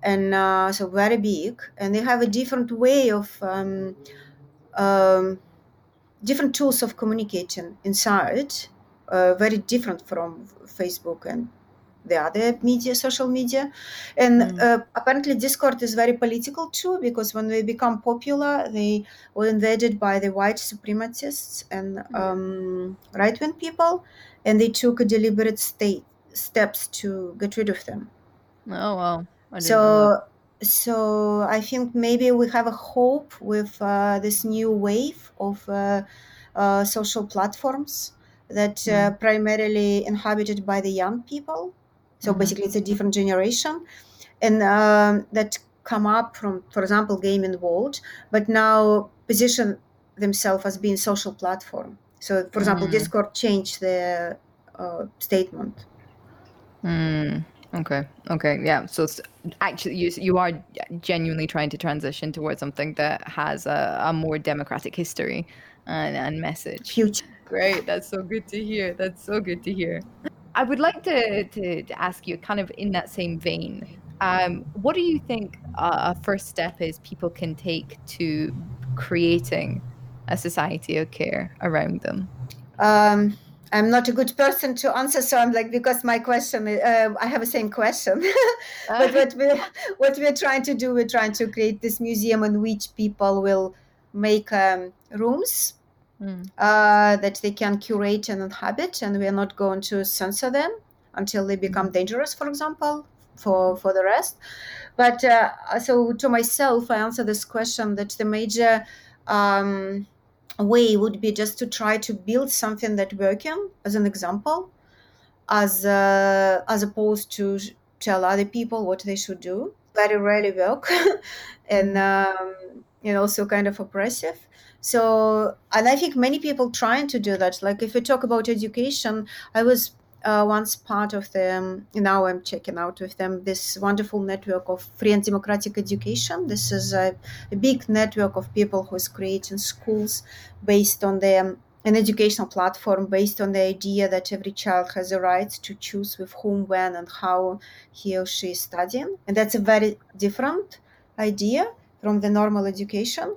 and uh, so very big. And they have a different way of. Um, um, different tools of communicating inside, uh, very different from Facebook and the other media, social media. And mm. uh, apparently, Discord is very political too, because when they become popular, they were invaded by the white supremacists and mm. um, right wing people. and they took a deliberate state steps to get rid of them. Oh wow! so so I think maybe we have a hope with uh, this new wave of uh, uh, social platforms that mm. primarily inhabited by the young people. So mm-hmm. basically, it's a different generation, and um, that come up from, for example, gaming world, but now position themselves as being social platform. So, for example, mm. Discord changed the uh, statement. Mm. Okay. Okay. Yeah. So actually, you you are genuinely trying to transition towards something that has a, a more democratic history and, and message. Future. Great. That's so good to hear. That's so good to hear. I would like to, to, to ask you, kind of in that same vein, um, what do you think a first step is people can take to creating a society of care around them? Um, I'm not a good person to answer, so I'm like because my question, uh, I have the same question. but what we what we're trying to do, we're trying to create this museum in which people will make um, rooms mm. uh, that they can curate and inhabit, and we are not going to censor them until they become hmm. dangerous, for example, for for the rest. But uh, so to myself, I answer this question that the major um, way would be just to try to build something that working as an example as uh, as opposed to tell other people what they should do very rarely work and um, and also kind of oppressive so and i think many people trying to do that like if we talk about education i was uh, once part of them. Now I'm checking out with them this wonderful network of free and democratic education. This is a, a big network of people who is creating schools based on the an educational platform based on the idea that every child has a right to choose with whom, when, and how he or she is studying. And that's a very different idea from the normal education.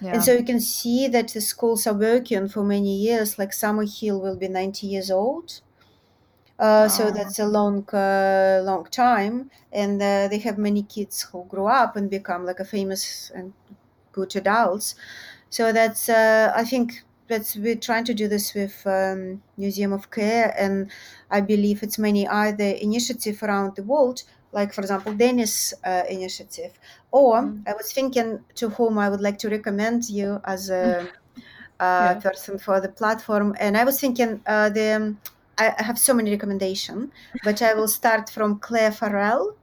Yeah. And so you can see that the schools are working for many years. Like Summerhill will be 90 years old uh, so that's a long, uh, long time, and uh, they have many kids who grow up and become like a famous and good adults. So that's, uh, I think, that's we're trying to do this with um, Museum of Care, and I believe it's many other initiatives around the world, like for example, Danish uh, initiative. Or mm. I was thinking to whom I would like to recommend you as a. Uh, yeah. person for the platform and i was thinking uh, the I have so many recommendations, but I will start from Clare Farrell.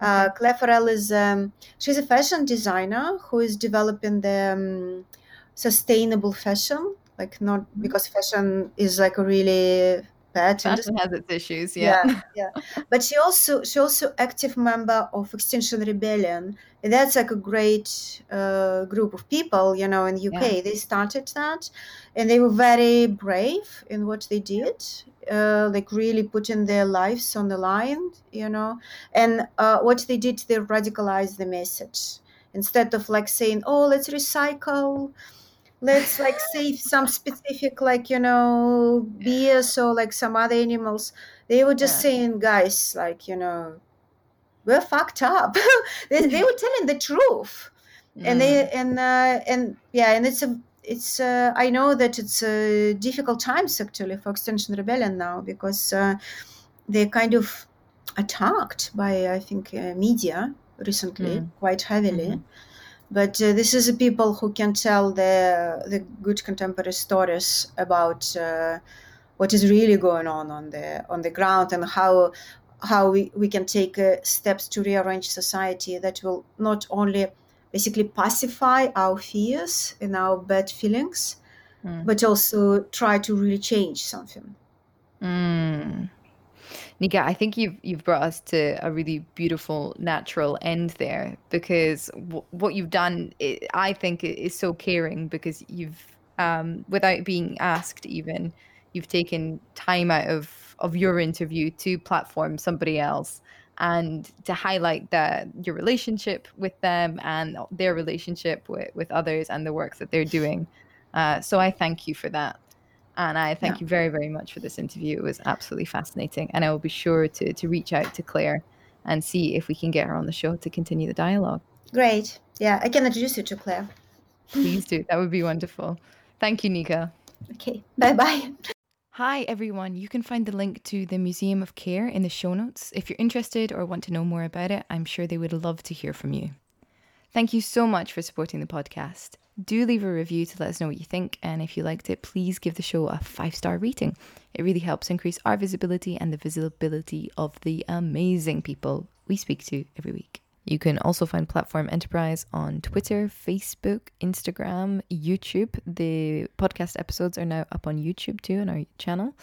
Uh, Clare Farrell is um, she's a fashion designer who is developing the um, sustainable fashion, like not mm-hmm. because fashion is like a really Fashion has its issues, yeah. yeah, yeah. But she also she also active member of Extinction Rebellion. And that's like a great uh, group of people, you know, in the UK. Yeah. They started that, and they were very brave in what they did uh, like really putting their lives on the line, you know. And uh, what they did, they radicalized the message instead of like saying, "Oh, let's recycle." Let's like save some specific, like you know, bears or like some other animals. They were just yeah. saying, guys, like you know, we're fucked up. they, they were telling the truth, mm. and they mm. and uh, and yeah, and it's a it's uh, I know that it's uh, difficult times actually for Extinction Rebellion now because uh, they're kind of attacked by I think uh, media recently mm. quite heavily. Mm-hmm. But uh, this is a people who can tell the the good contemporary stories about uh, what is really going on on the on the ground and how how we, we can take steps to rearrange society that will not only basically pacify our fears and our bad feelings, mm. but also try to really change something. Mm. Nika, I think you've you've brought us to a really beautiful natural end there because w- what you've done, I think, is so caring because you've, um, without being asked, even you've taken time out of of your interview to platform somebody else and to highlight that your relationship with them and their relationship with, with others and the work that they're doing. Uh, so I thank you for that. And I thank yeah. you very, very much for this interview. It was absolutely fascinating. And I will be sure to, to reach out to Clare and see if we can get her on the show to continue the dialogue. Great. Yeah, I can introduce you to Clare. Please do. That would be wonderful. Thank you, Nika. Okay. Bye bye. Hi, everyone. You can find the link to the Museum of Care in the show notes. If you're interested or want to know more about it, I'm sure they would love to hear from you. Thank you so much for supporting the podcast. Do leave a review to let us know what you think, and if you liked it, please give the show a five star rating. It really helps increase our visibility and the visibility of the amazing people we speak to every week. You can also find Platform Enterprise on Twitter, Facebook, Instagram, YouTube. The podcast episodes are now up on YouTube too on our channel.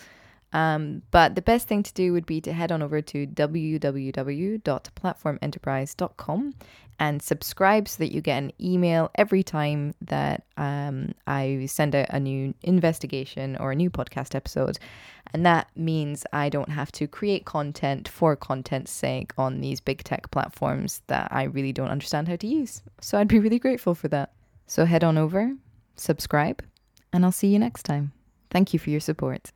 Um, but the best thing to do would be to head on over to www.platformenterprise.com and subscribe so that you get an email every time that um, I send out a new investigation or a new podcast episode. And that means I don't have to create content for content's sake on these big tech platforms that I really don't understand how to use. So I'd be really grateful for that. So head on over, subscribe, and I'll see you next time. Thank you for your support.